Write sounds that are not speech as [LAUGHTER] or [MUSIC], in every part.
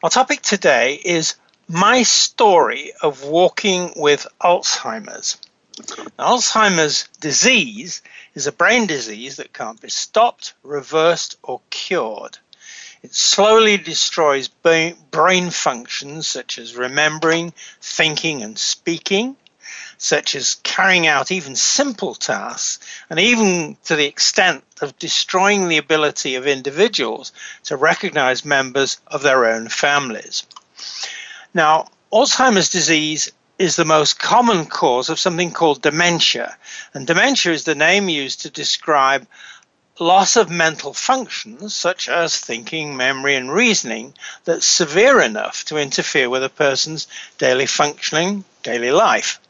Our topic today is my story of walking with Alzheimer's. Alzheimer's disease is a brain disease that can't be stopped, reversed, or cured. It slowly destroys brain functions such as remembering, thinking, and speaking, such as carrying out even simple tasks, and even to the extent of destroying the ability of individuals to recognize members of their own families. Now, Alzheimer's disease is the most common cause of something called dementia. And dementia is the name used to describe loss of mental functions, such as thinking, memory, and reasoning, that's severe enough to interfere with a person's daily functioning, daily life.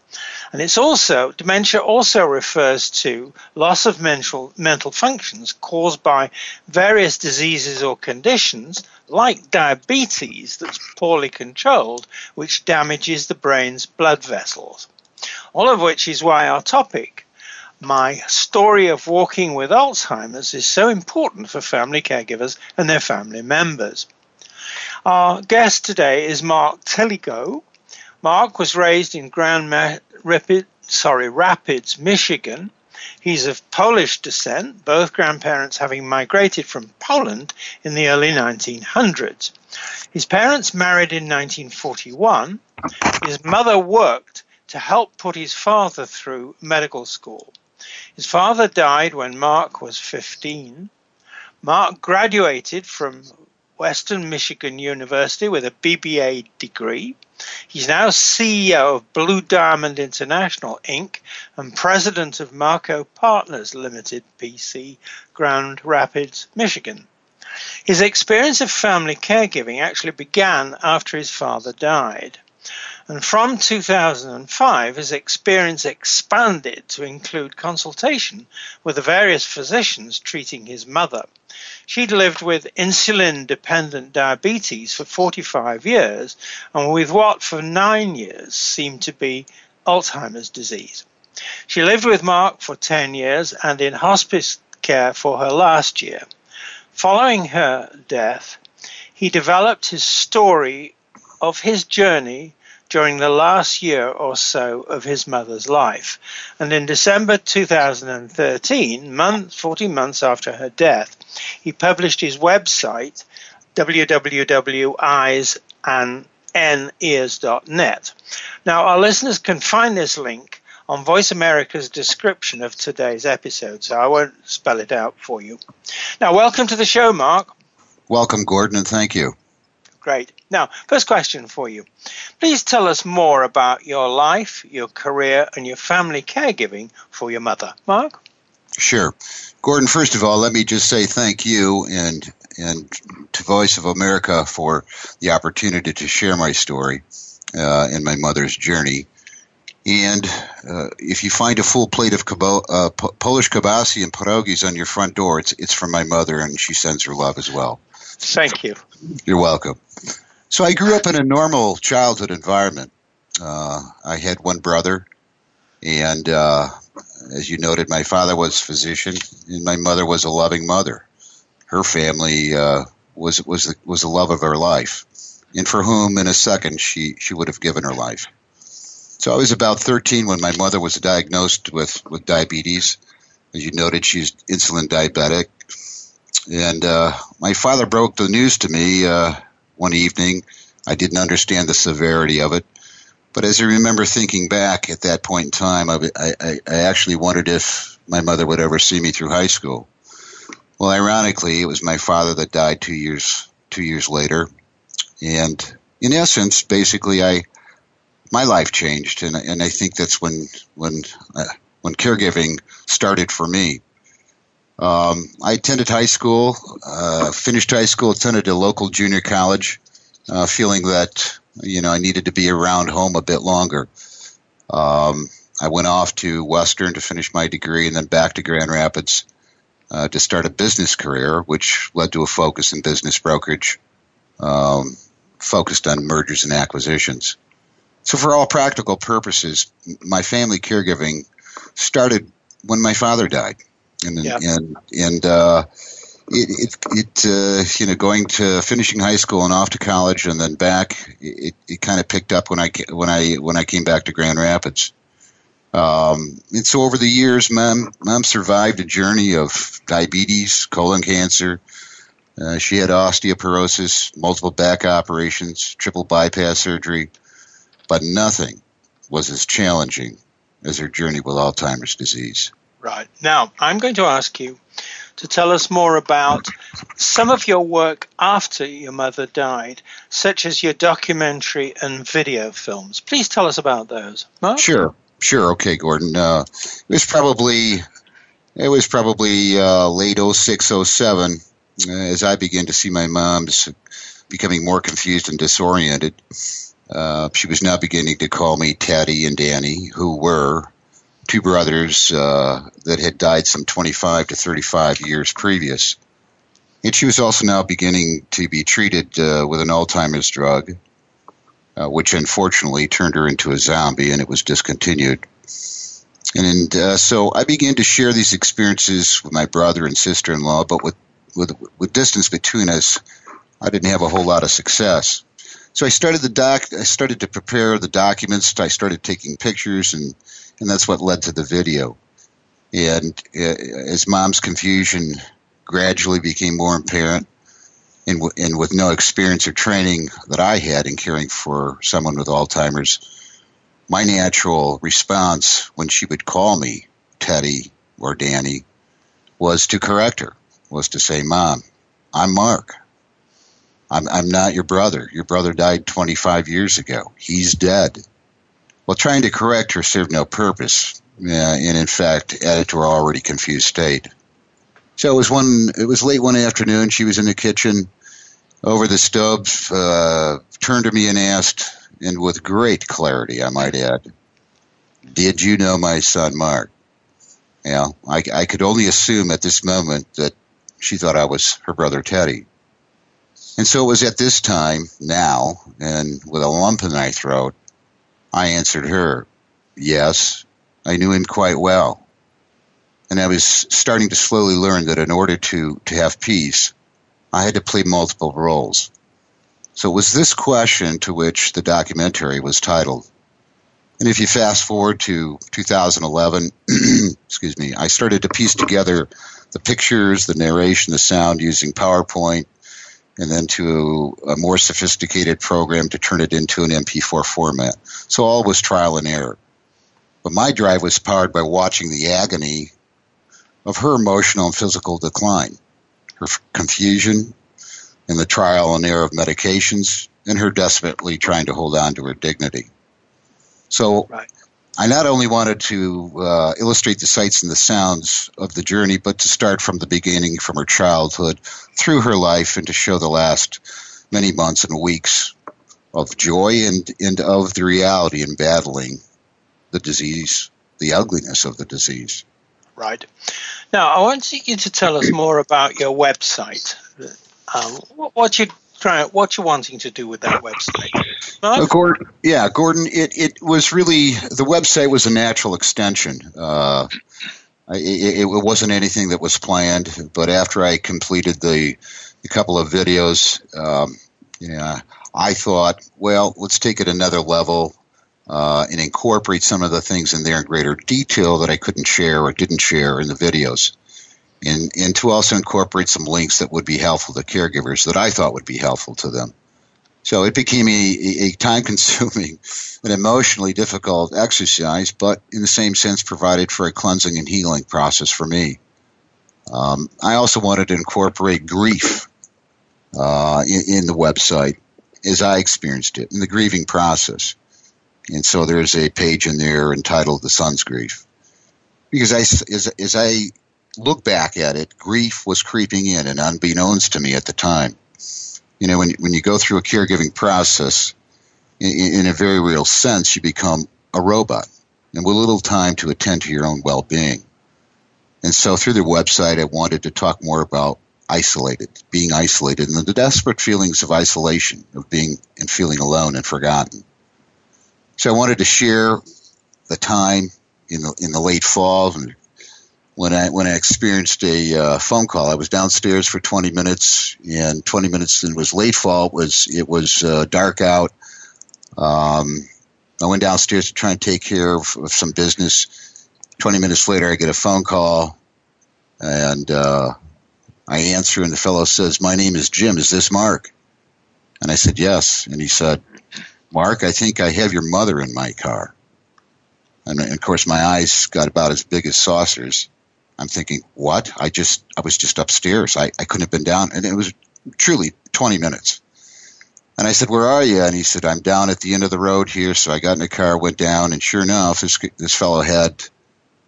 And it's also, dementia also refers to loss of mental, mental functions caused by various diseases or conditions like diabetes that's poorly controlled, which damages the brain's blood vessels. All of which is why our topic, my story of walking with Alzheimer's, is so important for family caregivers and their family members. Our guest today is Mark Telego. Mark was raised in Grand Rapid, sorry, Rapids, Michigan. He's of Polish descent, both grandparents having migrated from Poland in the early 1900s. His parents married in 1941. His mother worked to help put his father through medical school. His father died when Mark was 15. Mark graduated from Western Michigan University with a BBA degree. He's now CEO of Blue Diamond International Inc. and president of Marco Partners Limited PC, Grand Rapids, Michigan. His experience of family caregiving actually began after his father died. And from 2005, his experience expanded to include consultation with the various physicians treating his mother. She'd lived with insulin dependent diabetes for 45 years and with what for nine years seemed to be Alzheimer's disease. She lived with Mark for 10 years and in hospice care for her last year. Following her death, he developed his story of his journey during the last year or so of his mother's life. And in December 2013, month, 14 months after her death, he published his website, www.eyes-n-ears.net. Now, our listeners can find this link on Voice America's description of today's episode, so I won't spell it out for you. Now, welcome to the show, Mark. Welcome, Gordon, and thank you. Great. Now, first question for you. Please tell us more about your life, your career, and your family caregiving for your mother. Mark? Sure. Gordon, first of all, let me just say thank you and and to Voice of America for the opportunity to share my story uh, and my mother's journey. And uh, if you find a full plate of kabo- uh, Polish kielbasa and pierogies on your front door, it's it's from my mother, and she sends her love as well. Thank you. You're welcome. So I grew up in a normal childhood environment. Uh, I had one brother, and uh, as you noted, my father was physician, and my mother was a loving mother. Her family uh, was was the, was the love of her life, and for whom, in a second, she she would have given her life. So I was about 13 when my mother was diagnosed with, with diabetes. As you noted, she's insulin diabetic. And uh, my father broke the news to me uh, one evening. I didn't understand the severity of it. But as I remember thinking back at that point in time, I, I, I actually wondered if my mother would ever see me through high school. Well, ironically, it was my father that died two years two years later, and in essence, basically, I my life changed, and and I think that's when when uh, when caregiving started for me. Um, I attended high school, uh, finished high school, attended a local junior college, uh, feeling that you know I needed to be around home a bit longer. Um, I went off to Western to finish my degree, and then back to Grand Rapids uh, to start a business career, which led to a focus in business brokerage, um, focused on mergers and acquisitions. So, for all practical purposes, my family caregiving started when my father died, and yep. and and uh, it it, it uh, you know going to finishing high school and off to college and then back, it, it kind of picked up when I when I when I came back to Grand Rapids. Um, and so over the years, mom, mom survived a journey of diabetes, colon cancer. Uh, she had osteoporosis, multiple back operations, triple bypass surgery, but nothing was as challenging as her journey with Alzheimer's disease. Right. Now, I'm going to ask you to tell us more about some of your work after your mother died, such as your documentary and video films. Please tell us about those. Mark? Sure. Sure. Okay, Gordon. Uh, it was probably it was probably uh, late 06, 07 uh, as I began to see my mom's becoming more confused and disoriented. Uh, she was now beginning to call me Teddy and Danny, who were two brothers uh, that had died some 25 to 35 years previous. And she was also now beginning to be treated uh, with an Alzheimer's drug uh, which unfortunately turned her into a zombie and it was discontinued. And uh, so I began to share these experiences with my brother and sister in law, but with, with, with distance between us, I didn't have a whole lot of success. So I started the doc. I started to prepare the documents. I started taking pictures, and and that's what led to the video. And uh, as mom's confusion gradually became more apparent, and, w- and with no experience or training that I had in caring for someone with Alzheimer's, my natural response when she would call me Teddy or Danny was to correct her, was to say, Mom, I'm Mark. I'm, I'm not your brother. Your brother died 25 years ago. He's dead. Well, trying to correct her served no purpose, uh, and in fact, added to her already confused state. So it was one. It was late one afternoon. She was in the kitchen, over the stove, uh, turned to me and asked, and with great clarity, I might add, Did you know my son Mark? You know, I, I could only assume at this moment that she thought I was her brother Teddy. And so it was at this time, now, and with a lump in my throat, I answered her, Yes, I knew him quite well. And I was starting to slowly learn that in order to, to have peace, I had to play multiple roles. So it was this question to which the documentary was titled. And if you fast forward to 2011, [CLEARS THROAT] excuse me, I started to piece together the pictures, the narration, the sound using PowerPoint, and then to a more sophisticated program to turn it into an MP4 format. So all was trial and error. But my drive was powered by watching the agony of her emotional and physical decline her confusion and the trial and error of medications, and her desperately trying to hold on to her dignity. So right. I not only wanted to uh, illustrate the sights and the sounds of the journey, but to start from the beginning, from her childhood through her life, and to show the last many months and weeks of joy and, and of the reality in battling the disease, the ugliness of the disease. Right. Now, I want you to tell us more about your website. Um, what you trying, what you're wanting to do with that website? Gordon, yeah, Gordon. It it was really the website was a natural extension. Uh, it, it, wasn't anything that was planned, but after I completed the, the couple of videos, um, I thought, well, let's take it another level. uh, and incorporate some of the things in there in greater detail that I couldn't share or didn't share in the videos. And, and to also incorporate some links that would be helpful to caregivers that I thought would be helpful to them. So it became a, a time consuming [LAUGHS] and emotionally difficult exercise, but in the same sense provided for a cleansing and healing process for me. Um, I also wanted to incorporate grief uh, in, in, the website as I experienced it in the grieving process. And so there's a page in there entitled The Son's Grief. Because I, as, as I look back at it, grief was creeping in and unbeknownst to me at the time. You know, when, when you go through a caregiving process, in, in a very real sense, you become a robot and with little time to attend to your own well being. And so through the website, I wanted to talk more about isolated, being isolated, and the desperate feelings of isolation, of being and feeling alone and forgotten. So I wanted to share the time in the in the late fall when I when I experienced a uh, phone call. I was downstairs for 20 minutes, and 20 minutes and was late fall. It was it was uh, dark out. Um, I went downstairs to try and take care of, of, some business. 20 minutes later, I get a phone call, and uh, I answer, and the fellow says, My name is Jim. Is this Mark? And I said, Yes. And he said, Mark, I think I have your mother in my car. And of course, my eyes got about as big as saucers. I'm thinking, What? I just, I was just upstairs. I, I couldn't have been down. And it was truly 20 minutes. And I said, "Where are you?" And he said, "I'm down at the end of the road here." So I got in the car, went down, and sure enough, this this fellow had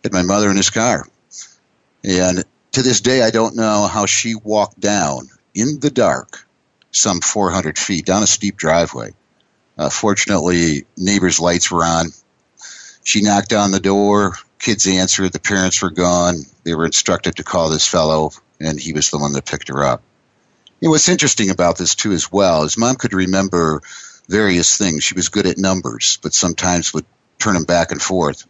hit my mother in his car. And to this day, I don't know how she walked down in the dark, some 400 feet down a steep driveway. Uh, fortunately, neighbors' lights were on. She knocked on the door. Kids answered. The parents were gone. They were instructed to call this fellow, and he was the one that picked her up. And what's interesting about this too, as well, is mom could remember various things. She was good at numbers, but sometimes would turn them back and forth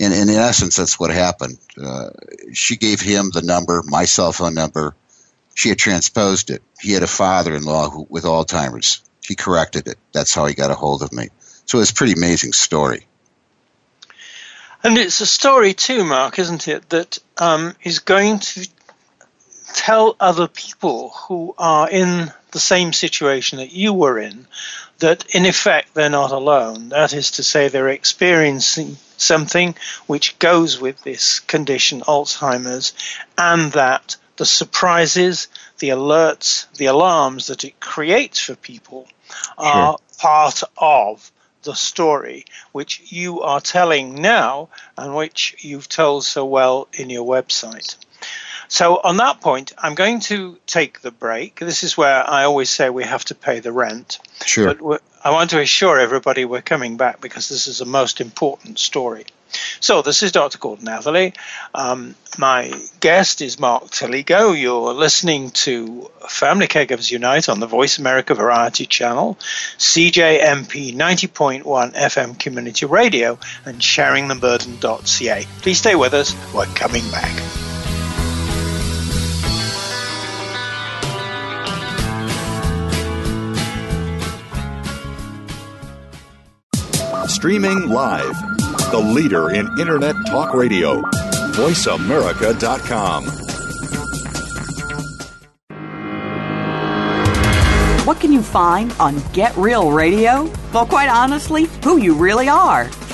and, and in essence, that's what happened. Uh, she gave him the number, my cell phone number. She had transposed it. He had a father-in-law with Alzheimer's. He corrected it. That's how he got a hold of me. So it's a pretty amazing story. And it's a story too, Mark, isn't it? That um, is going to tell other people who are in the same situation that you were in that in effect they're not alone. That is to say, they're experiencing something which goes with this condition, Alzheimer's, and that the surprises, the alerts, the alarms that it creates for people are sure. part of the story which you are telling now and which you've told so well in your website. So, on that point, I'm going to take the break. This is where I always say we have to pay the rent. Sure. But I want to assure everybody we're coming back because this is a most important story. So, this is Dr. Gordon Atherley. Um, my guest is Mark Telego. You're listening to Family Caregivers Unite on the Voice America Variety Channel, CJMP 90.1 FM Community Radio, and sharingtheburden.ca. Please stay with us. We're coming back. Streaming live. The leader in Internet talk radio. VoiceAmerica.com. What can you find on Get Real Radio? Well, quite honestly, who you really are.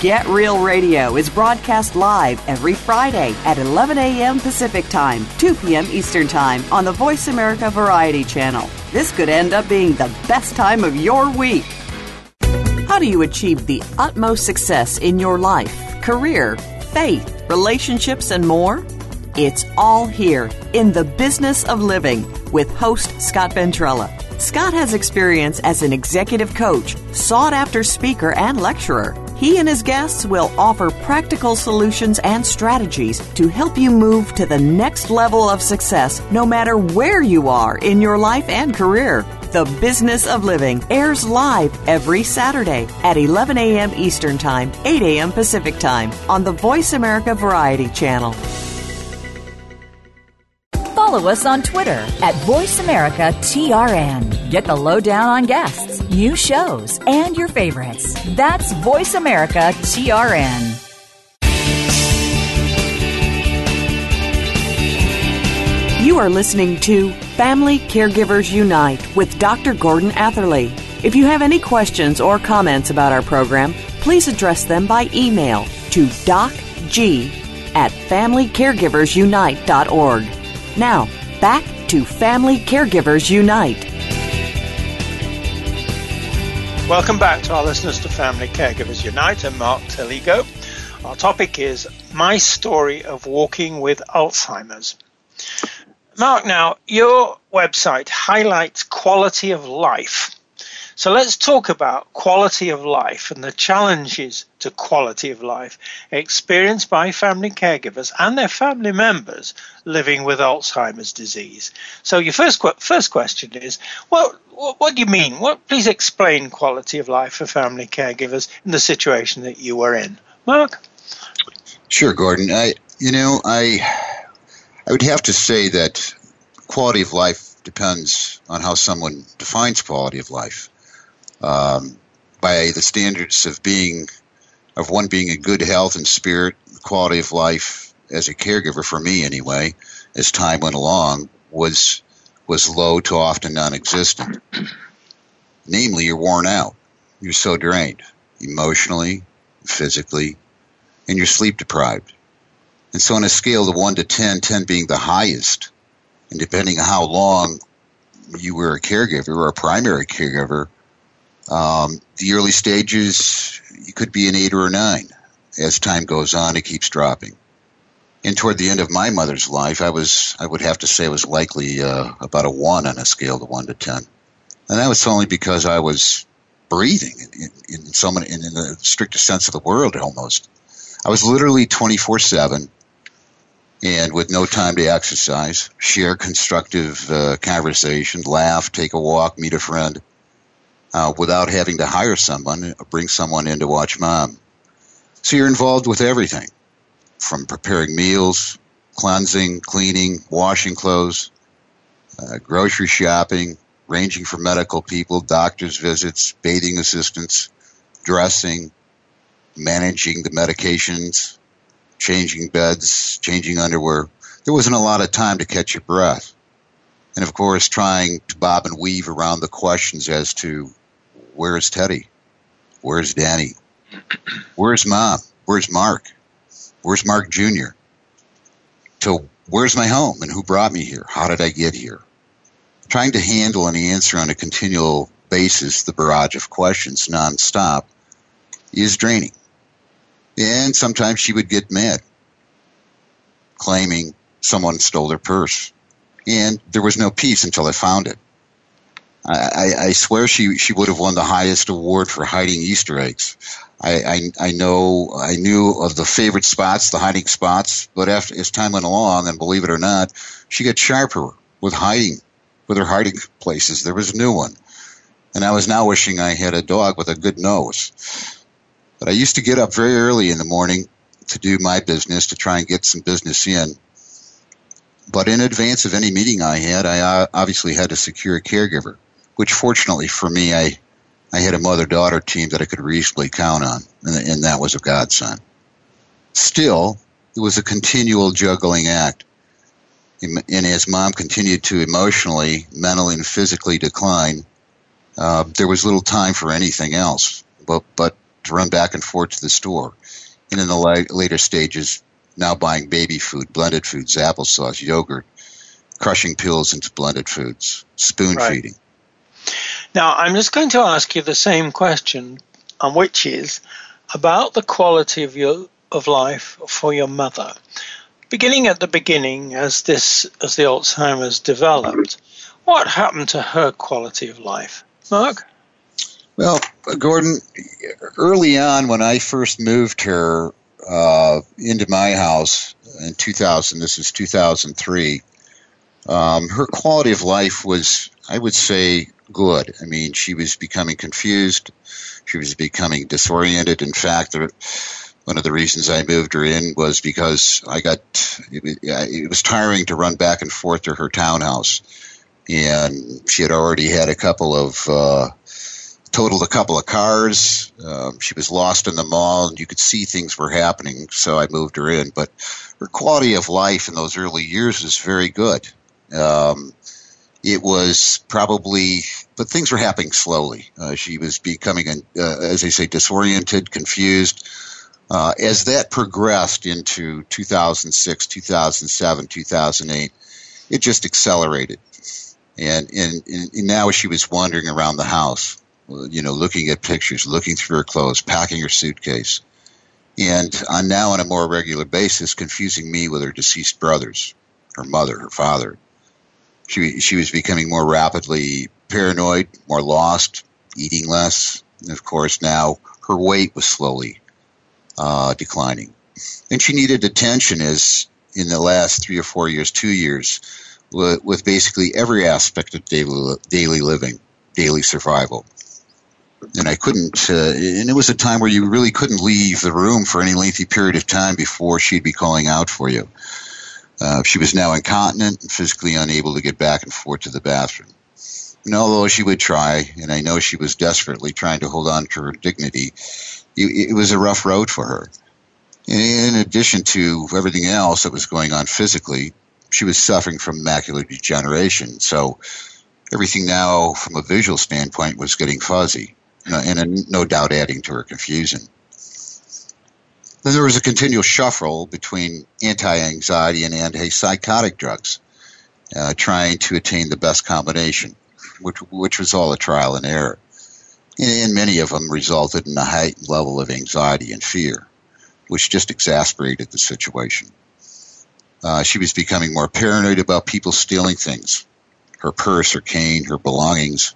Get Real Radio is broadcast live every Friday at 11 a.m. Pacific Time, 2 p.m. Eastern Time on the Voice America Variety Channel. This could end up being the best time of your week. How do you achieve the utmost success in your life, career, faith, relationships, and more? It's all here in the business of living with host Scott Ventrella. Scott has experience as an executive coach, sought after speaker, and lecturer. He and his guests will offer practical solutions and strategies to help you move to the next level of success no matter where you are in your life and career. The Business of Living airs live every Saturday at 11 a.m. Eastern Time, 8 a.m. Pacific Time on the Voice America Variety Channel. Follow us on Twitter at VoiceAmericaTRN. Get the lowdown on guests, new shows, and your favorites. That's VoiceAmericaTRN. You are listening to Family Caregivers Unite with Dr. Gordon Atherley. If you have any questions or comments about our program, please address them by email to docg at familycaregiversunite.org. Now, back to Family Caregivers Unite. Welcome back to our listeners to Family Caregivers Unite. I'm Mark Telego. Our topic is My Story of Walking with Alzheimer's. Mark, now, your website highlights quality of life so let's talk about quality of life and the challenges to quality of life experienced by family caregivers and their family members living with Alzheimer's disease. So your first first question is, what what do you mean? What please explain quality of life for family caregivers in the situation that you were in, Mark? Sure, Gordon. I you know I I would have to say that quality of life depends on how someone defines quality of life um, by the standards of being of one being in good health and spirit, quality of life as a caregiver for me anyway, as time went along, was was low to often non-existent. Namely, you're worn out. You're so drained, emotionally, physically, and you're sleep deprived. And so, on a scale of one to 10, 10 being the highest, and depending on how long you were a caregiver or a primary caregiver, um, the early stages, you could be an eight or a nine. As time goes on, it keeps dropping. And toward the end of my mother's life, I was, I would have to say, I was likely uh, about a one on a scale of one to ten, and that was only because I was breathing in, in, in some in, in the strictest sense of the word almost. I was literally twenty four seven, and with no time to exercise, share constructive uh, conversation, laugh, take a walk, meet a friend uh, without having to hire someone, bring someone in to watch mom. So you're involved with everything from preparing meals, cleansing, cleaning, washing clothes, uh, grocery shopping, ranging for medical people, doctor's visits, bathing assistants, dressing, managing the medications, changing beds, changing underwear. There wasn't a lot of time to catch your breath. And of course, trying to bob and weave around the questions as to Where's Teddy? Where's Danny? Where's Mom? Where's Mark? Where's Mark Jr.? So, where's my home and who brought me here? How did I get here? Trying to handle and answer on a continual basis the barrage of questions nonstop is draining. And sometimes she would get mad, claiming someone stole her purse. And there was no peace until I found it. I, I, swear she, she would have won the highest award for hiding Easter eggs. I, I, I know I knew of the favorite spots, the hiding spots, but after as time went along, and believe it or not, she got sharper with hiding, with her hiding places. There was a new one, and I was now wishing I had a dog with a good nose. But I used to get up very early in the morning to do my business to try and get some business in. But in advance of any meeting I had, I uh, obviously had to secure a caregiver which fortunately for me, I, I had a mother daughter team that I could reasonably count on, and, and that was a godsend. Still, it was a continual juggling act. And as mom continued to emotionally, mentally, and physically decline, uh, there was little time for anything else but, but to run back and forth to the store. And in the la- later stages, now buying baby food, blended foods, applesauce, yogurt, crushing pills into blended foods, spoon right. feeding. Now, I'm just going to ask you the same question, which is about the quality of your of life for your mother. Beginning at the beginning, as this as the Alzheimer's developed, what happened to her quality of life, Mark? Well, Gordon, early on when I first moved her uh, into my house in 2000, this is 2003, um, her quality of life was, I would say, good. I mean, she was becoming confused. She was becoming disoriented. In fact, one of the reasons I moved her in was because I got it, was tiring to run back and forth to her townhouse, and she had already had a couple of uh, totaled a couple of cars. Um, she was lost in the mall, and you could see things were happening. So I moved her in, but her quality of life in those early years was very good. Um, it was probably, but things were happening slowly. Uh, she was becoming, uh, as they say, disoriented, confused. Uh, as that progressed into 2006, 2007, 2008, it just accelerated. And, and, and now she was wandering around the house, you know, looking at pictures, looking through her clothes, packing her suitcase. And on now on a more regular basis, confusing me with her deceased brothers, her mother, her father. She, she was becoming more rapidly paranoid, more lost, eating less. And of course, now her weight was slowly uh, declining. And she needed attention as in the last three or four years, two years, with, basically every aspect of daily, daily living, daily survival. And I couldn't, uh, and it was a time where you really couldn't leave the room for any lengthy period of time before she'd be calling out for you. Uh, she was now incontinent and physically unable to get back and forth to the bathroom. And although she would try, and I know she was desperately trying to hold on to her dignity, it, it was a rough road for her. In addition to everything else that was going on physically, she was suffering from macular degeneration. So everything now, from a visual standpoint, was getting fuzzy, and no doubt adding to her confusion. Then there was a continual shuffle between anti-anxiety and antipsychotic drugs, uh, trying to attain the best combination, which, which was all a trial and error. And many of them resulted in a heightened level of anxiety and fear, which just exasperated the situation. Uh, she was becoming more paranoid about people stealing things, her purse, her cane, her belongings,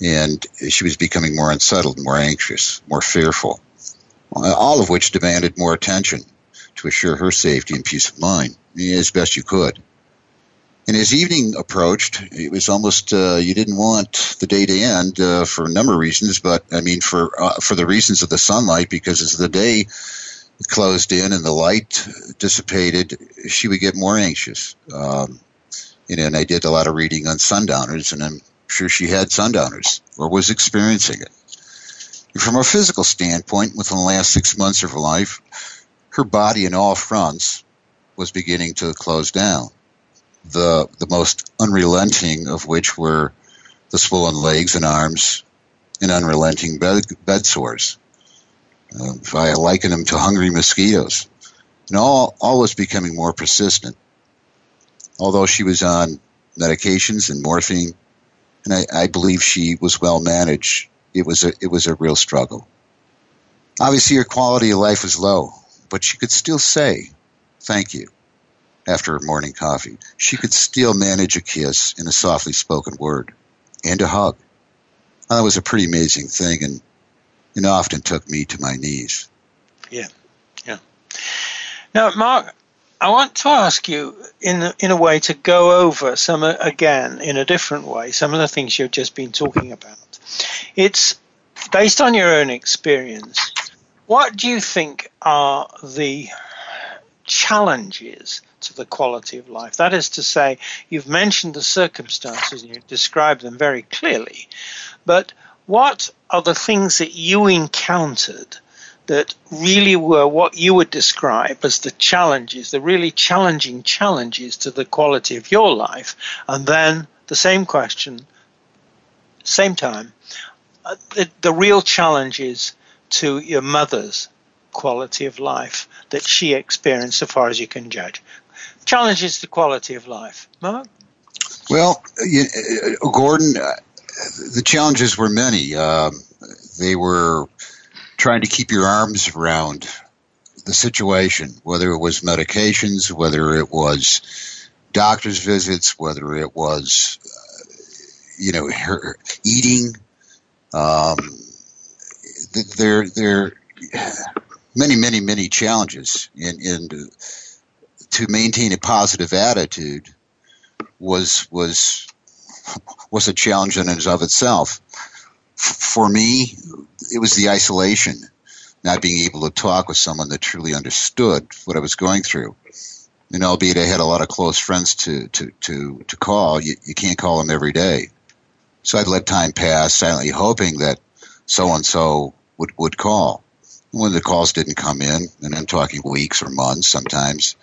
and she was becoming more unsettled, more anxious, more fearful all of which demanded more attention to assure her safety and peace of mind as best you could. And as evening approached, it was almost uh, you didn't want the day to end uh, for a number of reasons, but I mean for uh, for the reasons of the sunlight, because as the day closed in and the light dissipated, she would get more anxious. Um, know, and I did a lot of reading on sundowners, and I'm sure she had sundowners or was experiencing it. From a physical standpoint, within the last six months of her life, her body in all fronts was beginning to close down. The, the most unrelenting of which were the swollen legs and arms and unrelenting bed, bed sores. Uh, I liken them to hungry mosquitoes. And all, all was becoming more persistent. Although she was on medications and morphine, and I, I believe she was well managed, it was a it was a real struggle. Obviously, her quality of life was low, but she could still say thank you after her morning coffee. She could still manage a kiss and a softly spoken word and a hug. that was a pretty amazing thing, and it often took me to my knees. Yeah, yeah. Now, Mark, I want to ask you, in in a way, to go over some uh, again in a different way some of the things you've just been talking about. It's based on your own experience. What do you think are the challenges to the quality of life? That is to say, you've mentioned the circumstances and you've described them very clearly, but what are the things that you encountered that really were what you would describe as the challenges, the really challenging challenges to the quality of your life? And then the same question, same time, uh, the, the real challenges to your mother's quality of life that she experienced, so far as you can judge. Challenges to quality of life, Mark. Well, you, uh, Gordon, uh, the challenges were many. Um, they were trying to keep your arms around the situation, whether it was medications, whether it was doctor's visits, whether it was, uh, you know, her eating, Um, there, there many, many, many challenges, and, and to maintain a positive attitude was was was a challenge in and of itself. For me, it was the isolation, not being able to talk with someone that truly understood what I was going through. And albeit I had a lot of close friends to to to, to call, you, you can't call them every day. So I'd let time pass, silently hoping that so and so would would call. when the calls didn't come in, and I'm talking weeks or months sometimes,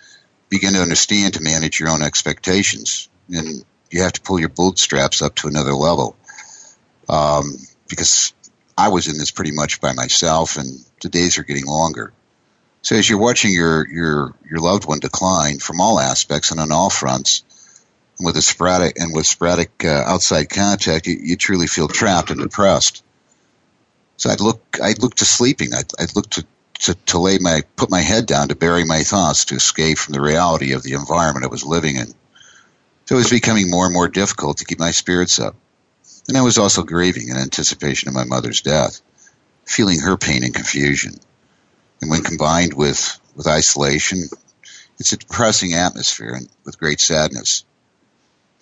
begin to understand to manage your own expectations. And you have to pull your bootstraps up to another level. Um, because I was in this pretty much by myself, and the days are getting longer. So as you're watching your your your loved one decline from all aspects and on all fronts, with a sporadic and with sporadic uh, outside contact, you, you, truly feel trapped and depressed. So I'd look I'd look to sleeping. I'd, I'd look to, to to lay my put my head down to bury my thoughts to escape from the reality of the environment I was living in. So it was becoming more and more difficult to keep my spirits up. And I was also grieving in anticipation of my mother's death, feeling her pain and confusion. And when combined with, with isolation, it's a depressing atmosphere and with great sadness.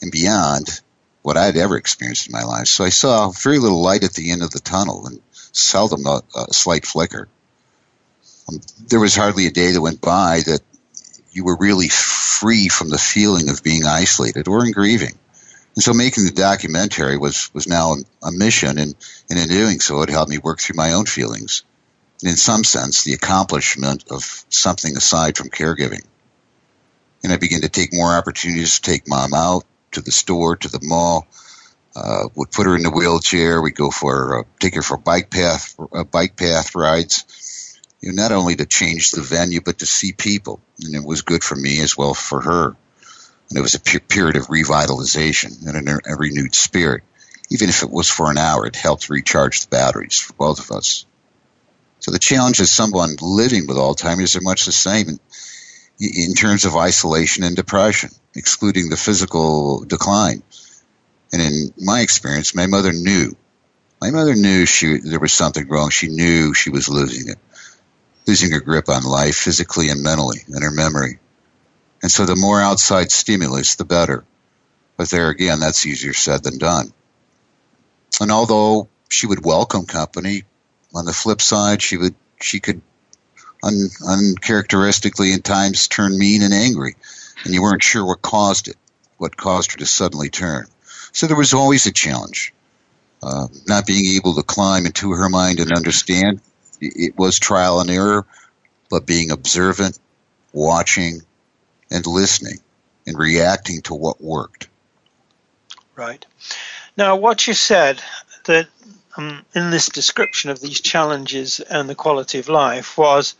And beyond what I'd ever experienced in my life. So I saw very little light at the end of the tunnel and seldom a, a slight flicker. Um, there was hardly a day that went by that you were really free from the feeling of being isolated or in grieving. And so making the documentary was, was now a mission, and, and in doing so, it helped me work through my own feelings. And in some sense, the accomplishment of something aside from caregiving. And I began to take more opportunities to take mom out to the store, to the mall. Uh, would put her in the wheelchair. We'd go for uh, take her for bike path uh, bike path rides you know, not only to change the venue, but to see people. And it was good for me as well for her. And it was a period of revitalization and a renewed spirit. Even if it was for an hour, it helped recharge the batteries for both of us. So the challenge of someone living with Alzheimer's are much the same in, in terms of isolation and depression, excluding the physical decline. And in my experience, my mother knew. My mother knew she there was something wrong. She knew she was losing it losing her grip on life physically and mentally and her memory. And so the more outside stimulus, the better. But there again, that's easier said than done. And although she would welcome company, on the flip side, she would she could un, uncharacteristically in times turn mean and angry, and you weren't sure what caused it, what caused her to suddenly turn. So there was always a challenge. Uh, not being able to climb into her mind and understand it was trial and error, but being observant, watching, and listening and reacting to what worked. Right. Now, what you said that um, in this description of these challenges and the quality of life was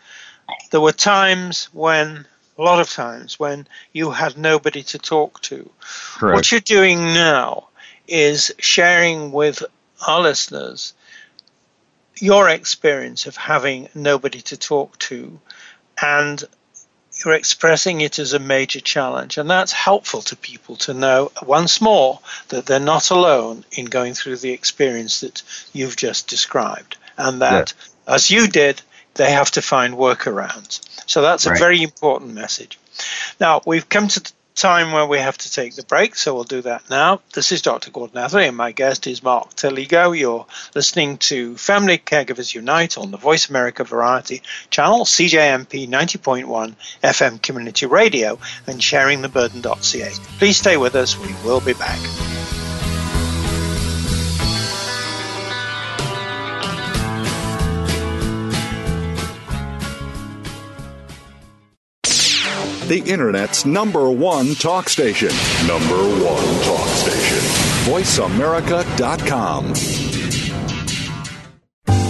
there were times when, a lot of times, when you had nobody to talk to. Correct. What you're doing now is sharing with our listeners your experience of having nobody to talk to and you're expressing it as a major challenge. And that's helpful to people to know once more that they're not alone in going through the experience that you've just described. And that, yeah. as you did, they have to find workarounds. So that's right. a very important message. Now, we've come to time where we have to take the break, so we'll do that now. This is Dr. Gordon Atherley, and my guest is Mark Telego. You're listening to Family Caregivers Unite on the Voice America Variety channel, CJMP 90.1 FM Community Radio, and sharingtheburden.ca. Please stay with us. We will be back. The Internet's number one talk station. Number one talk station. VoiceAmerica.com.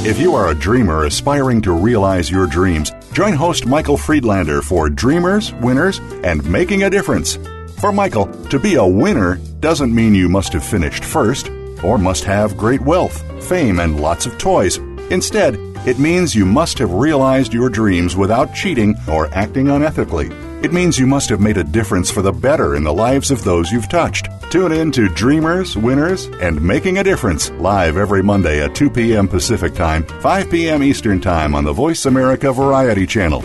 If you are a dreamer aspiring to realize your dreams, join host Michael Friedlander for Dreamers, Winners, and Making a Difference. For Michael, to be a winner doesn't mean you must have finished first or must have great wealth, fame, and lots of toys. Instead, it means you must have realized your dreams without cheating or acting unethically. It means you must have made a difference for the better in the lives of those you've touched. Tune in to Dreamers, Winners, and Making a Difference live every Monday at 2 p.m. Pacific Time, 5 p.m. Eastern Time on the Voice America Variety Channel.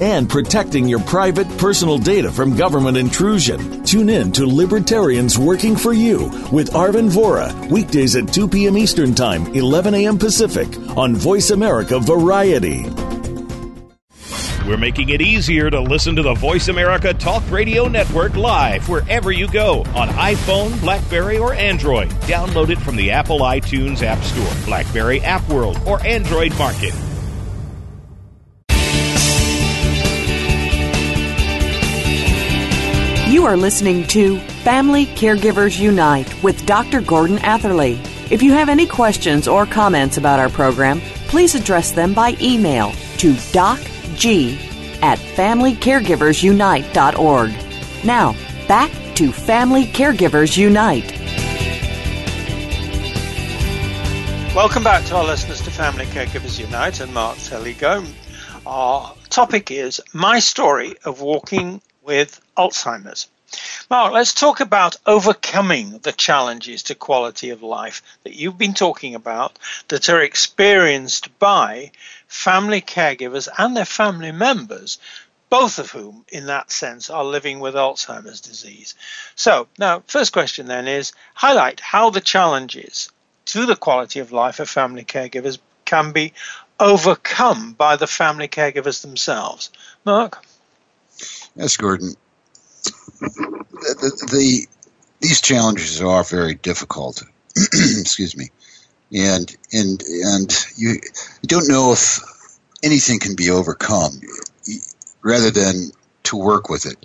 and protecting your private personal data from government intrusion. Tune in to Libertarians Working for You with Arvin Vohra, weekdays at 2 p.m. Eastern Time, 11 a.m. Pacific, on Voice America Variety. We're making it easier to listen to the Voice America Talk Radio Network live wherever you go on iPhone, Blackberry, or Android. Download it from the Apple iTunes App Store, Blackberry App World, or Android Market. You are listening to Family Caregivers Unite with Dr. Gordon Atherley. If you have any questions or comments about our program, please address them by email to docg at familycaregiversunite.org. Now, back to Family Caregivers Unite. Welcome back to our listeners to Family Caregivers Unite and Mark Telego. Our topic is my story of walking with Alzheimer's. Mark, let's talk about overcoming the challenges to quality of life that you've been talking about that are experienced by family caregivers and their family members, both of whom, in that sense, are living with Alzheimer's disease. So, now, first question then is highlight how the challenges to the quality of life of family caregivers can be overcome by the family caregivers themselves. Mark? Yes, Gordon. The, the, these challenges are very difficult. [CLEARS THROAT] Excuse me, and and and you, you don't know if anything can be overcome, rather than to work with it,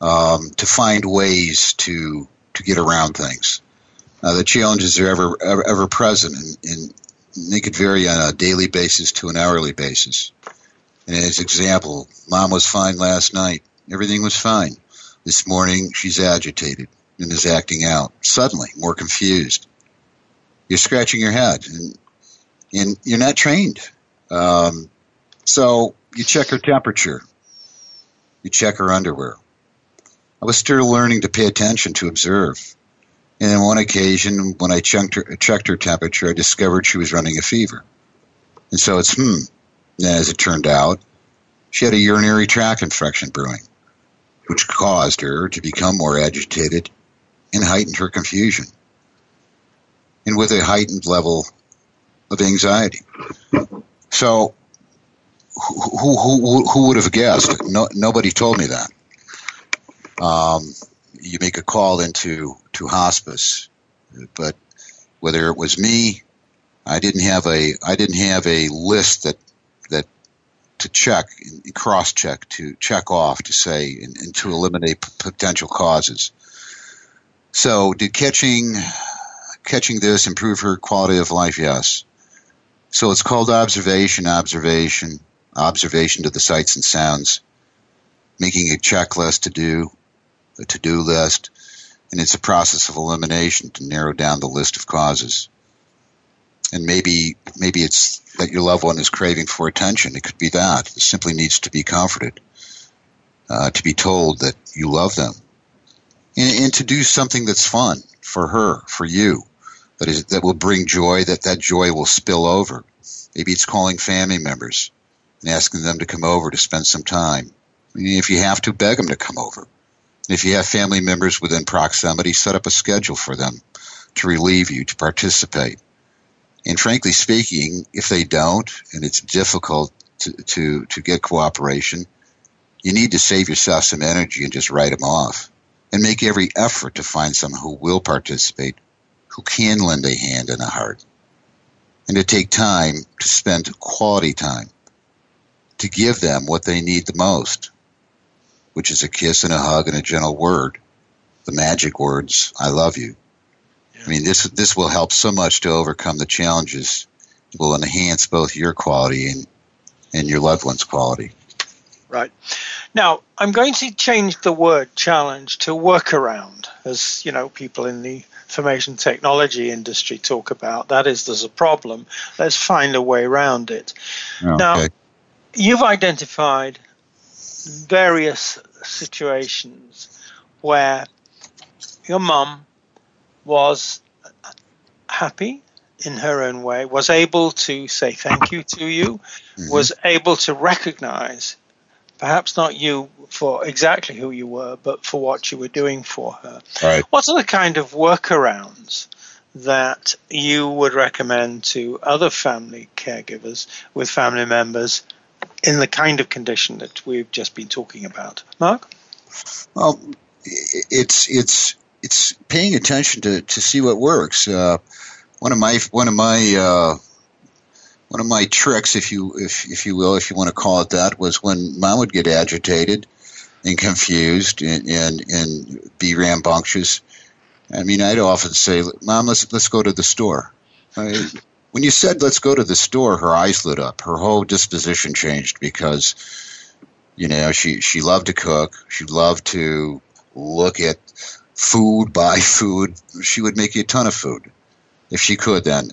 um, to find ways to to get around things. Uh, the challenges are ever ever, ever present, and, and they could vary on a daily basis to an hourly basis. And as example, mom was fine last night. Everything was fine. This morning, she's agitated and is acting out. Suddenly, more confused. You're scratching your head, and, and you're not trained. Um, so you check her temperature. You check her underwear. I was still learning to pay attention to observe. And on one occasion, when I checked her, checked her temperature, I discovered she was running a fever. And so it's hmm. And as it turned out, she had a urinary tract infection brewing which caused her to become more agitated and heightened her confusion, and with a heightened level of anxiety. So, who who who, would have guessed? No, nobody told me that. Um, you make a call into to hospice, but whether it was me, I didn't have a I didn't have a list that to check, cross check, to check off, to say, and, and to eliminate p- potential causes. So, did catching catching this improve her quality of life? Yes. So it's called observation, observation, observation to the sights and sounds, making a checklist to do, a to-do list, and it's a process of elimination to narrow down the list of causes and maybe maybe it's that your loved one is craving for attention. It could be that it simply needs to be comforted, uh, to be told that you love them, and, and, to do something that's fun for her, for you, that is that will bring joy. That that joy will spill over. Maybe it's calling family members and asking them to come over to spend some time. If you have to, beg them to come over. If you have family members within proximity, set up a schedule for them to relieve you, to participate and frankly speaking, if they don't, and it's difficult to, to, to get cooperation, you need to save yourself some energy and just write them off. And make every effort to find someone who will participate, who can lend a hand and a heart. And to take time to spend quality time to give them what they need the most, which is a kiss and a hug and a gentle word, the magic words "I love you." I mean, this this will help so much to overcome the challenges. It will enhance both your quality and and your loved one's quality. Right. Now, I'm going to change the word challenge to workaround, as you know, people in the information technology industry talk about. That is, there's a problem. Let's find a way around it. Oh, okay. Now, you've identified various situations where your mum was happy in her own way, was able to say thank you to you, mm-hmm. was able to recognize perhaps not you for exactly who you were, but for what you were doing for her. Right. What are the kind of workarounds that you would recommend to other family caregivers with family members in the kind of condition that we've just been talking about? Mark? Well, it's it's it's paying attention to, to see what works. Uh, one of my one of my uh, one of my tricks, if you if if you will, if you want to call it that, was when mom would get agitated and confused and and, and be rambunctious. I mean, I'd often say, "Mom, let's let's go to the store." I, when you said "let's go to the store," her eyes lit up. Her whole disposition changed because, you know, she she loved to cook. She loved to look at food, buy food. She would make you a ton of food if she could. Then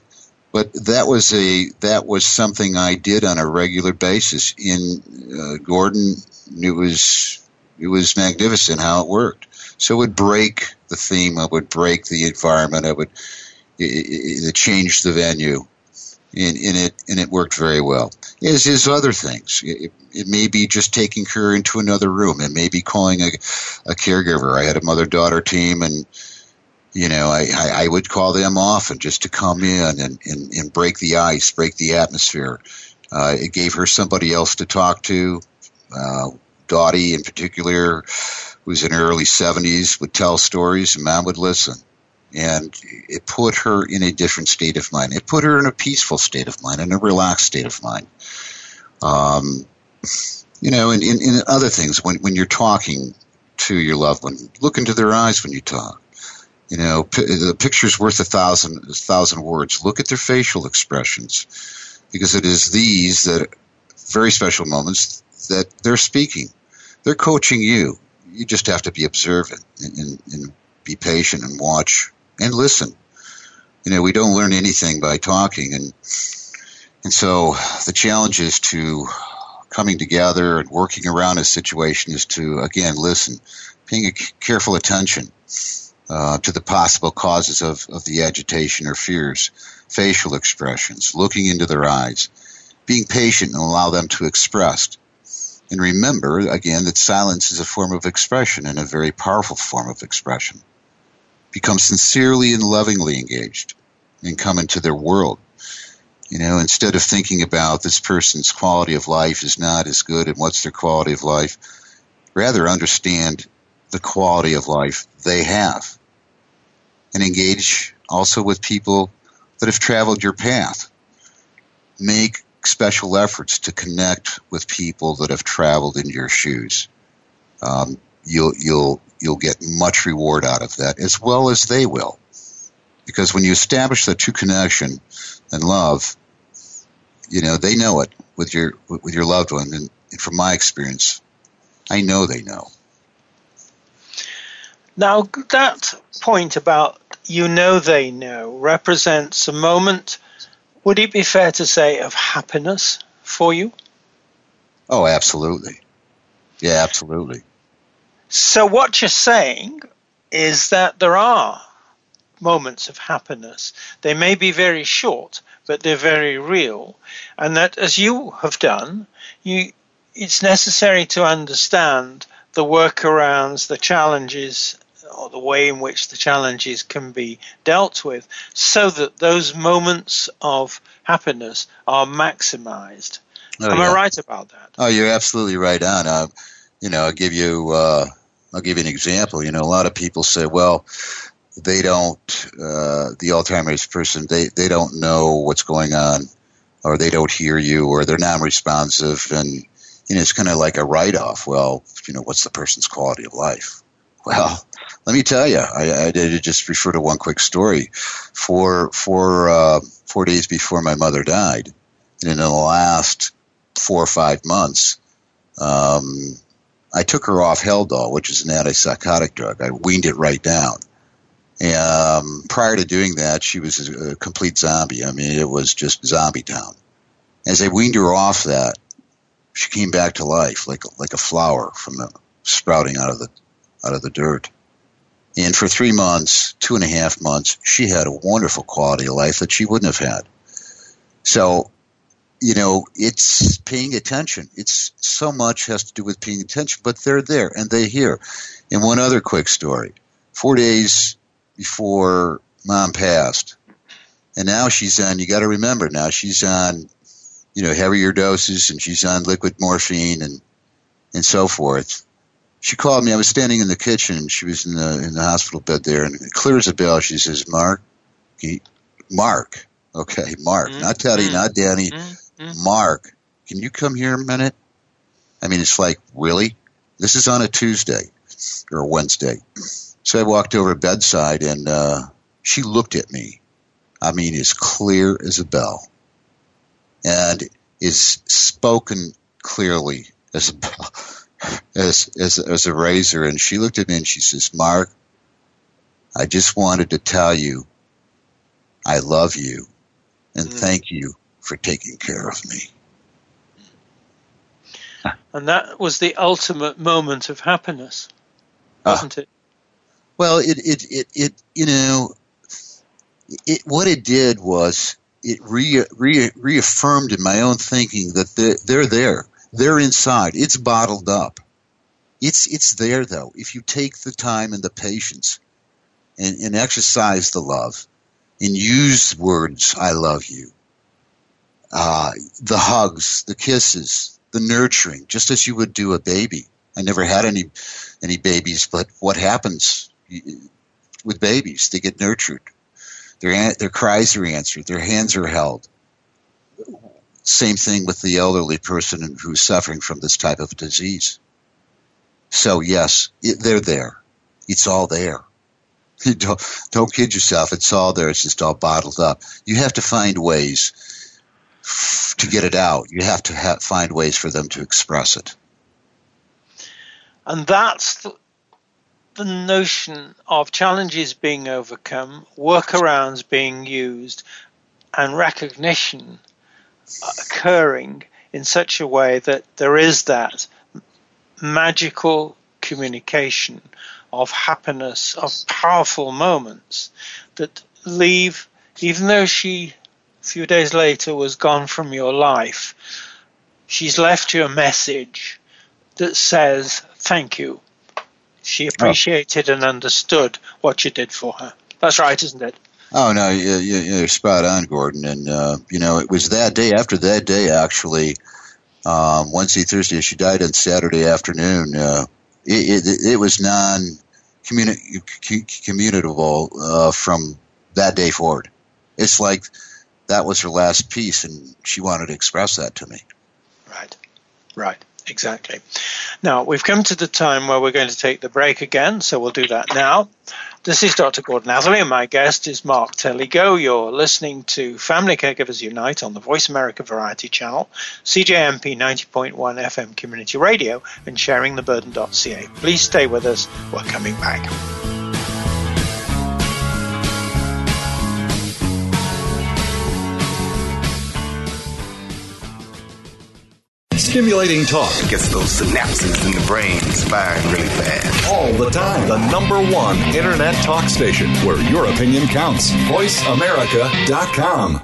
but that was a that was something I did on a regular basis. In uh, Gordon, it was it was magnificent how it worked. So it would break the theme. It would break the environment. It would it, it, it the venue, and, and, it and it worked very well. As is other things. It, it may be just taking her into another room. It may be calling a, a caregiver. I had a mother daughter team and you know, I, I, I, would call them often just to come in and, and, and break the ice, break the atmosphere. Uh, it gave her somebody else to talk to. Uh, Dottie, in particular, was in her early 70s, would tell stories, and mom would listen. And it put her in a different state of mind. It put her in a peaceful state of mind, in a relaxed state of mind. Um, you know, and, and, and other things, when, when you're talking to your loved one, look into their eyes when you talk you know, p- the picture's worth a thousand a thousand words. Look at their facial expressions, because it is these that very special moments that they're speaking. They're coaching you. You just have to be observant and, and, and be patient and watch and listen. You know, we don't learn anything by talking, and and so the challenge is to coming together and working around a situation is to again listen, paying careful attention uh, to the possible causes of, of the agitation or fears, facial expressions, looking into their eyes, being patient and allow them to express. And remember, again, that silence is a form of expression and a very powerful form of expression. Become sincerely and lovingly engaged and come into their world. You know, instead of thinking about this person's quality of life is not as good and what's their quality of life, rather understand the quality of life they have and engage also with people that have traveled your path. Make special efforts to connect with people that have traveled in your shoes. Um, you'll you'll you'll get much reward out of that, as well as they will, because when you establish the true connection and love, you know they know it with your with your loved one, and from my experience, I know they know. Now, that point about you know they know represents a moment, would it be fair to say, of happiness for you? Oh, absolutely. Yeah, absolutely. So, what you're saying is that there are moments of happiness. They may be very short, but they're very real. And that, as you have done, you, it's necessary to understand the workarounds, the challenges, or the way in which the challenges can be dealt with so that those moments of happiness are maximized. Oh, Am yeah. I right about that? Oh, you're absolutely right on. Uh, you know, I'll give you uh, I'll give you an example. You know, a lot of people say, well, they don't uh, the Alzheimer's person they they don't know what's going on, or they don't hear you, or they're non-responsive, and you know, it's kind of like a write-off. Well, you know, what's the person's quality of life? Well, let me tell you, I, I did just refer to one quick story. For for uh, four days before my mother died, and in the last four or five months, um, I took her off Haldol, which is an antipsychotic drug. I weaned it right down. Um, prior to doing that, she was a, a complete zombie. I mean, it was just zombie town. As I weaned her off that, she came back to life like like a flower from the sprouting out of the out of the dirt. And for three months, two and a half months, she had a wonderful quality of life that she wouldn't have had. So, you know, it's paying attention. It's so much has to do with paying attention, but they're there and they hear. And one other quick story. Four days before mom passed, and now she's on, you got to remember now, she's on, you know, heavier doses and she's on liquid morphine and, and so forth she called me. I was standing in the kitchen. She was in the in the hospital bed there, and clear as a bell. She says, "Mark, he, Mark, okay, Mark, mm-hmm. not Teddy, mm-hmm. not Danny, mm-hmm. Mark, can you come here a minute?" I mean, it's like really. This is on a Tuesday or a Wednesday. So I walked over bedside, and uh, she looked at me. I mean, as clear as a bell, and is spoken clearly as a [LAUGHS] as, as, as a razor. And she looked at me and she says, Mark, I just wanted to tell you I love you and mm. thank you for taking care of me. And that was the ultimate moment of happiness, ah. wasn't it? Well, it, it, it, it, you know, it, what it did was it re, re, reaffirmed in my own thinking that they're, they're there. They're inside. It's bottled up. It's it's there though. If you take the time and the patience and, and exercise the love and use words, I love you. Uh, the hugs, the kisses, the nurturing, just as you would do a baby. I never had any any babies, but what happens with babies? They get nurtured. Their their cries are answered. Their hands are held. Same thing with the elderly person who's suffering from this type of disease. So yes, it, they're there. It's all there. You [LAUGHS] don't, don't kid yourself. It's all there. It's just all bottled up. You have to find ways to get it out. You have to ha- find ways for them to express it. And that's the, the notion of challenges being overcome, workarounds being used, and recognition uh, occurring in such a way that there is that magical communication of happiness, of powerful moments that leave, even though she a few days later was gone from your life, she's left you a message that says, Thank you. She oh. appreciated oh. and understood what you did for her. That's right, isn't it? Oh no, you, you, are spot on, Gordon. And uh, you know, it was that day. After that day, actually, um, Wednesday, Thursday. She died on Saturday afternoon. Uh, it, it, it, was non communicable uh, from that day forward. It's like that was her last piece, and she wanted to express that to me. Right, right. Exactly. Now, we've come to the time where we're going to take the break again, so we'll do that now. This is Dr. Gordon Atherley, and my guest is Mark Telego. You're listening to Family Caregivers Unite on the Voice America Variety Channel, CJMP 90.1 FM Community Radio, and sharingtheburden.ca. Please stay with us. We're coming back. Stimulating talk it gets those synapses in the brain firing really fast. All the time. The number one internet talk station where your opinion counts. VoiceAmerica.com.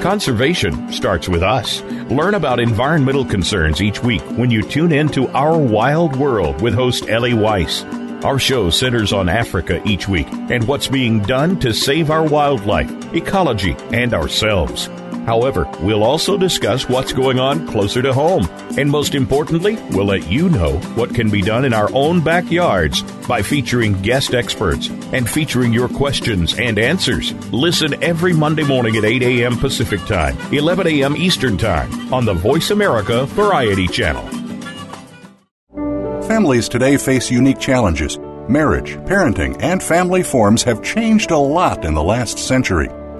Conservation starts with us. Learn about environmental concerns each week when you tune in to Our Wild World with host Ellie Weiss. Our show centers on Africa each week and what's being done to save our wildlife, ecology, and ourselves. However, we'll also discuss what's going on closer to home. And most importantly, we'll let you know what can be done in our own backyards by featuring guest experts and featuring your questions and answers. Listen every Monday morning at 8 a.m. Pacific Time, 11 a.m. Eastern Time on the Voice America Variety Channel. Families today face unique challenges Marriage, parenting, and family forms have changed a lot in the last century.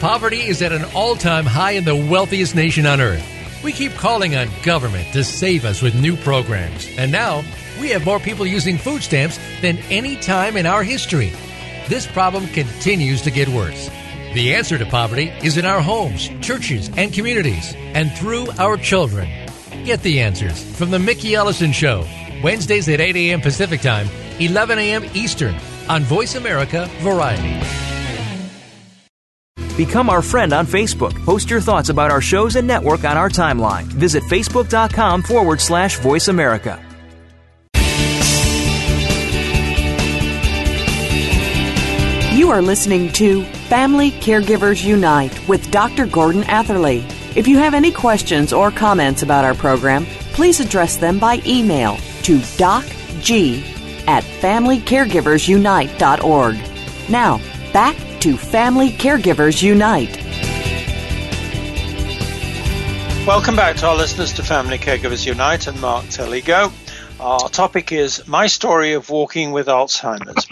Poverty is at an all time high in the wealthiest nation on earth. We keep calling on government to save us with new programs. And now, we have more people using food stamps than any time in our history. This problem continues to get worse. The answer to poverty is in our homes, churches, and communities, and through our children. Get the answers from The Mickey Ellison Show, Wednesdays at 8 a.m. Pacific Time, 11 a.m. Eastern on Voice America Variety. Become our friend on Facebook. Post your thoughts about our shows and network on our timeline. Visit facebook.com forward slash voice America. You are listening to Family Caregivers Unite with Dr. Gordon Atherley. If you have any questions or comments about our program, please address them by email to docg at familycaregiversunite.org. Now, back to Family Caregivers Unite. Welcome back to our listeners to Family Caregivers Unite and Mark Telego. Our topic is My Story of Walking with Alzheimer's.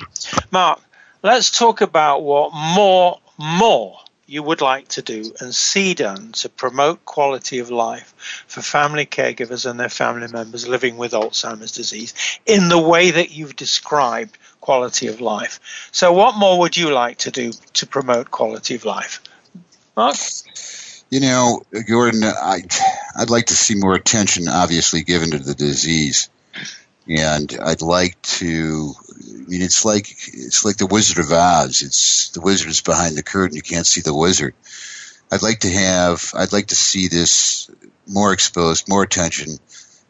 Mark, let's talk about what more, more you would like to do and see done to promote quality of life for family caregivers and their family members living with Alzheimer's disease in the way that you've described quality of life. So, what more would you like to do to promote quality of life? Mark? You know, Gordon, I, I'd like to see more attention, obviously, given to the disease, and I'd like to. I mean, it's like it's like the Wizard of Oz. It's the wizard is behind the curtain; you can't see the wizard. I'd like to have. I'd like to see this more exposed, more attention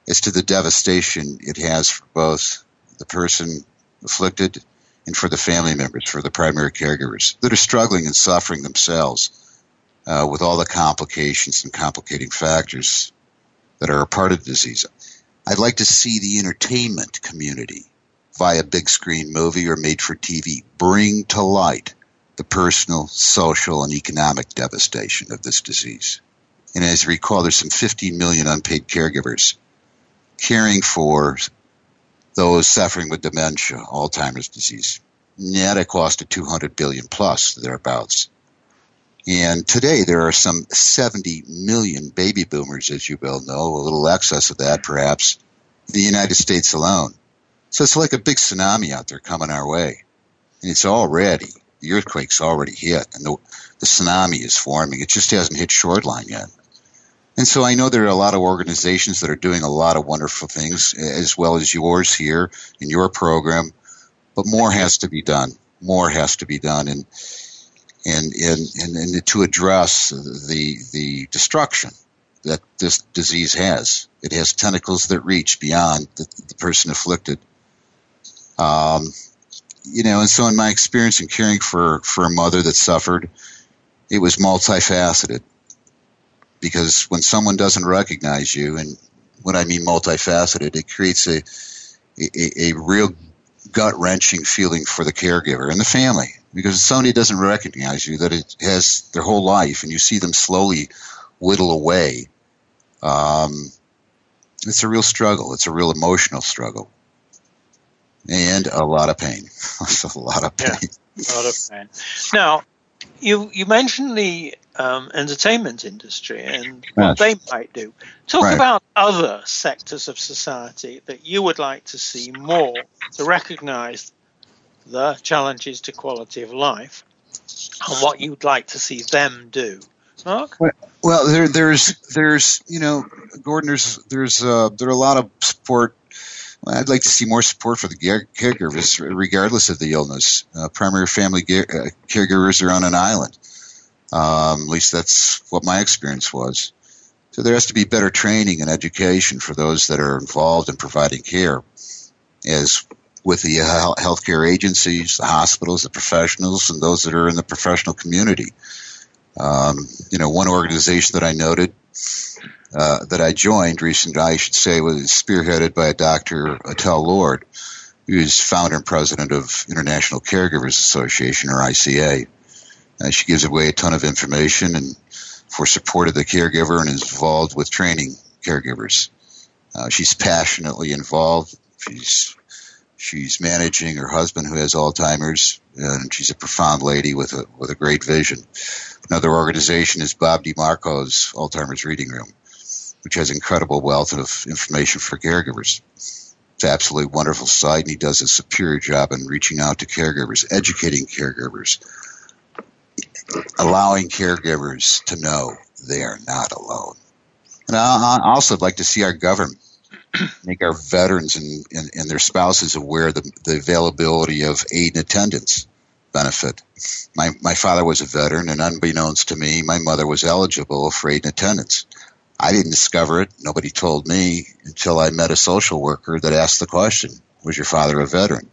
as to the devastation it has for both the person afflicted and for the family members, for the primary caregivers that are struggling and suffering themselves uh, with all the complications and complicating factors that are a part of the disease. I'd like to see the entertainment community via big screen movie or made for TV bring to light the personal, social, and economic devastation of this disease. And as you recall, there's some 15 million unpaid caregivers caring for those suffering with dementia, Alzheimer's disease. Net a cost of 200 billion plus thereabouts. And today there are some 70 million baby boomers, as you well know, a little excess of that perhaps, the United States alone. So it's like a big tsunami out there coming our way. And it's already, the earthquake's already hit, and the, the tsunami is forming. It just hasn't hit shoreline yet. And so I know there are a lot of organizations that are doing a lot of wonderful things, as well as yours here in your program. But more has to be done. More has to be done, and and and and, and to address the the destruction that this disease has. It has tentacles that reach beyond the, the person afflicted. Um, you know, and so in my experience in caring for for a mother that suffered, it was multifaceted because when someone doesn't recognize you, and what I mean multifaceted, it creates a a, a real gut wrenching feeling for the caregiver and the family because somebody doesn't recognize you that it has their whole life, and you see them slowly whittle away. Um, it's a real struggle. It's a real emotional struggle, and a lot of pain. [LAUGHS] a lot of pain. Yeah, a lot of pain. Now, you you mentioned the um, entertainment industry and what they might do. Talk right. about other sectors of society that you would like to see more to recognize the challenges to quality of life and what you'd like to see them do. Mark? Well, there, there's, there's, you know, Gordon, there's, there's, uh, there are a lot of support. I'd like to see more support for the caregivers, regardless of the illness. Uh, primary family uh, caregivers are on an island. Um, at least that's what my experience was. So there has to be better training and education for those that are involved in providing care, as with the uh, healthcare agencies, the hospitals, the professionals, and those that are in the professional community. Um, you know, one organization that I noted uh, that I joined recently, I should say, was spearheaded by a Dr. Atal Lord, who is founder and president of International Caregivers Association, or ICA. Uh, she gives away a ton of information and for support of the caregiver and is involved with training caregivers. Uh, she's passionately involved. She's she's managing her husband who has Alzheimer's, and she's a profound lady with a with a great vision. Another organization is Bob DeMarco's Alzheimer's Reading Room, which has incredible wealth of information for caregivers. It's absolutely wonderful site, and he does a superior job in reaching out to caregivers, educating caregivers, allowing caregivers to know they are not alone. And I also would like to see our government make our veterans and, and, and, their spouses aware of the, the availability of aid and attendance benefit. My, my father was a veteran, and unbeknownst to me, my mother was eligible for aid and attendance. I didn't discover it. Nobody told me until I met a social worker that asked the question, Was your father a veteran?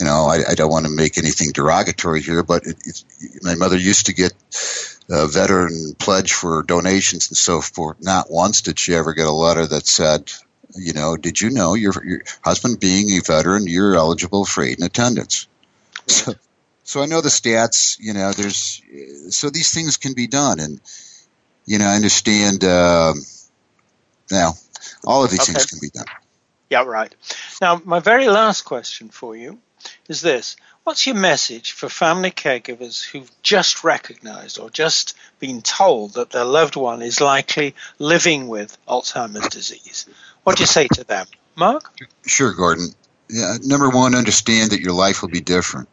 You know, I, I don't want to make anything derogatory here, but it, it, my mother used to get a veteran pledge for donations and so forth. Not once did she ever get a letter that said, you know, did you know your, your husband being a veteran, you're eligible for aid and attendance? [LAUGHS] So, so I know the stats. You know, there's so these things can be done, and you know, I understand. Uh, now, all of these okay. things can be done. Yeah, right. Now, my very last question for you is this: What's your message for family caregivers who've just recognized or just been told that their loved one is likely living with Alzheimer's disease? What do you say to them, Mark? Sure, Gordon. Yeah, number one, understand that your life will be different,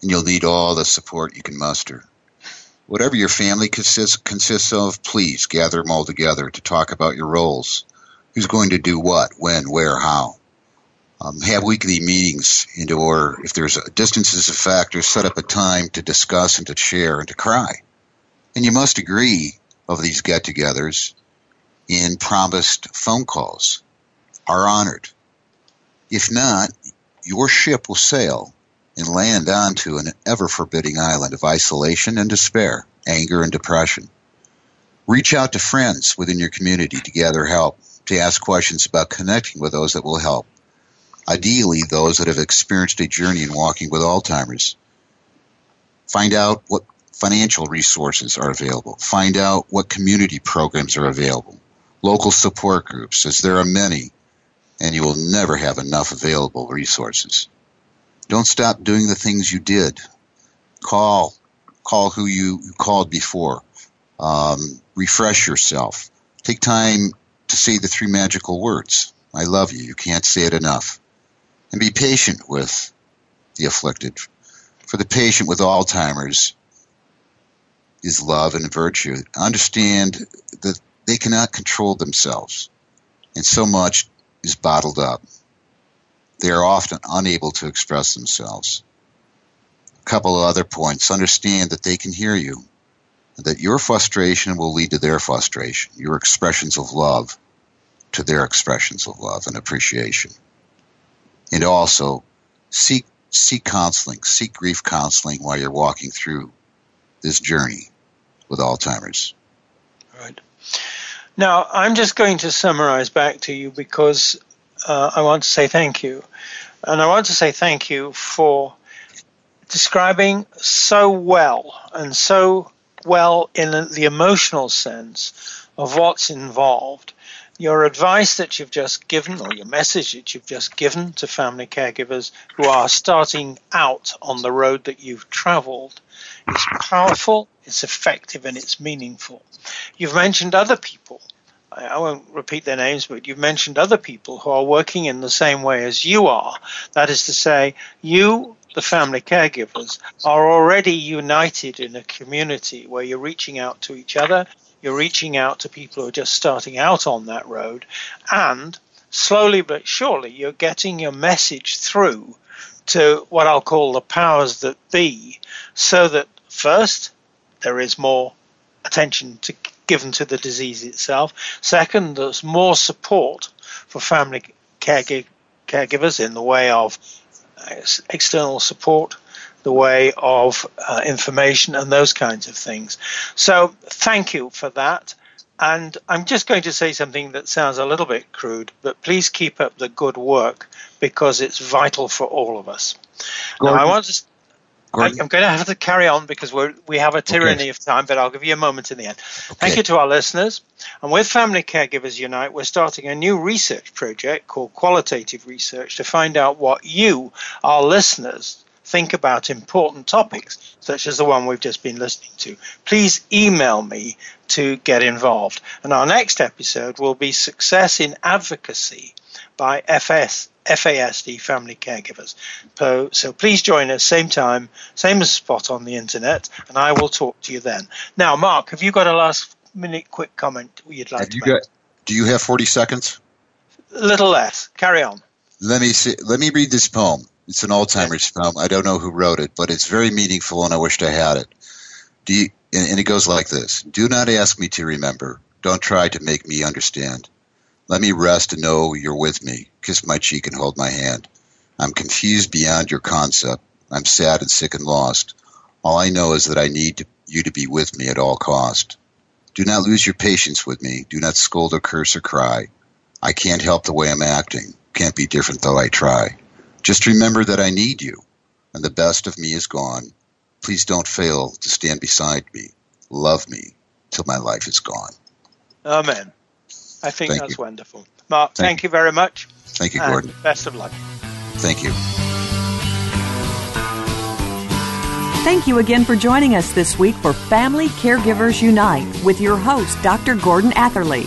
and you'll need all the support you can muster. Whatever your family consists, consists of, please gather them all together to talk about your roles. Who's going to do what, when, where, how. Um, have weekly meetings, and or if there's a distance is a factor, set up a time to discuss and to share and to cry. And you must agree of these get-togethers in promised phone calls are honored. If not, your ship will sail and land onto an ever forbidding island of isolation and despair, anger and depression. Reach out to friends within your community to gather help, to ask questions about connecting with those that will help. Ideally, those that have experienced a journey in walking with Alzheimer's. Find out what financial resources are available. Find out what community programs are available local support groups, as there are many, and you will never have enough available resources. Don't stop doing the things you did. Call, call who you called before. Um, refresh yourself. Take time to say the three magical words. I love you. You can't say it enough. And be patient with the afflicted. For the patient with Alzheimer's is love and virtue. Understand that they cannot control themselves, and so much is bottled up. They are often unable to express themselves. A couple of other points understand that they can hear you, that your frustration will lead to their frustration, your expressions of love to their expressions of love and appreciation. And also, seek, seek counseling, seek grief counseling while you're walking through this journey with Alzheimer's. Right. Now, I'm just going to summarize back to you because uh, I want to say thank you. And I want to say thank you for describing so well and so well in the emotional sense of what's involved. Your advice that you've just given, or your message that you've just given to family caregivers who are starting out on the road that you've traveled, is powerful, it's effective, and it's meaningful. You've mentioned other people. I won't repeat their names, but you've mentioned other people who are working in the same way as you are. That is to say, you, the family caregivers, are already united in a community where you're reaching out to each other, you're reaching out to people who are just starting out on that road, and slowly but surely you're getting your message through to what I'll call the powers that be, so that first there is more attention to, given to the disease itself. Second, there's more support for family caregivers in the way of uh, external support, the way of uh, information, and those kinds of things. So, thank you for that. And I'm just going to say something that sounds a little bit crude, but please keep up the good work because it's vital for all of us. Now, I want to. I, am going to have to carry on because we we have a tyranny okay. of time, but I'll give you a moment in the end. Okay. Thank you to our listeners. And with Family Caregivers Unite, we're starting a new research project called Qualitative Research to find out what you, our listeners, think about important topics, such as the one we've just been listening to. Please email me to get involved. And our next episode will be Success in Advocacy by FS FASD family caregivers. So, so please join us, same time, same spot on the internet, and I will talk to you then. Now, Mark, have you got a last minute quick comment you'd like have to make? Got, do you have 40 seconds? A little less. Carry on. Let me see, let me read this poem. It's an Alzheimer's poem. I don't know who wrote it, but it's very meaningful, and I wished I had it. Do you, and it goes like this: Do not ask me to remember. Don't try to make me understand. Let me rest and know you're with me. Kiss my cheek and hold my hand. I'm confused beyond your concept. I'm sad and sick and lost. All I know is that I need to, you to be with me at all cost. Do not lose your patience with me. Do not scold or curse or cry. I can't help the way I'm acting. Can't be different though I try. Just remember that I need you, and the best of me is gone. Please don't fail to stand beside me. Love me till my life is gone. Amen. I think thank that's you. wonderful. Mark, thank, thank you. you very much. Thank you, Gordon. Best of luck. Thank you. Thank you again for joining us this week for Family Caregivers Unite with your host, Dr. Gordon Atherley.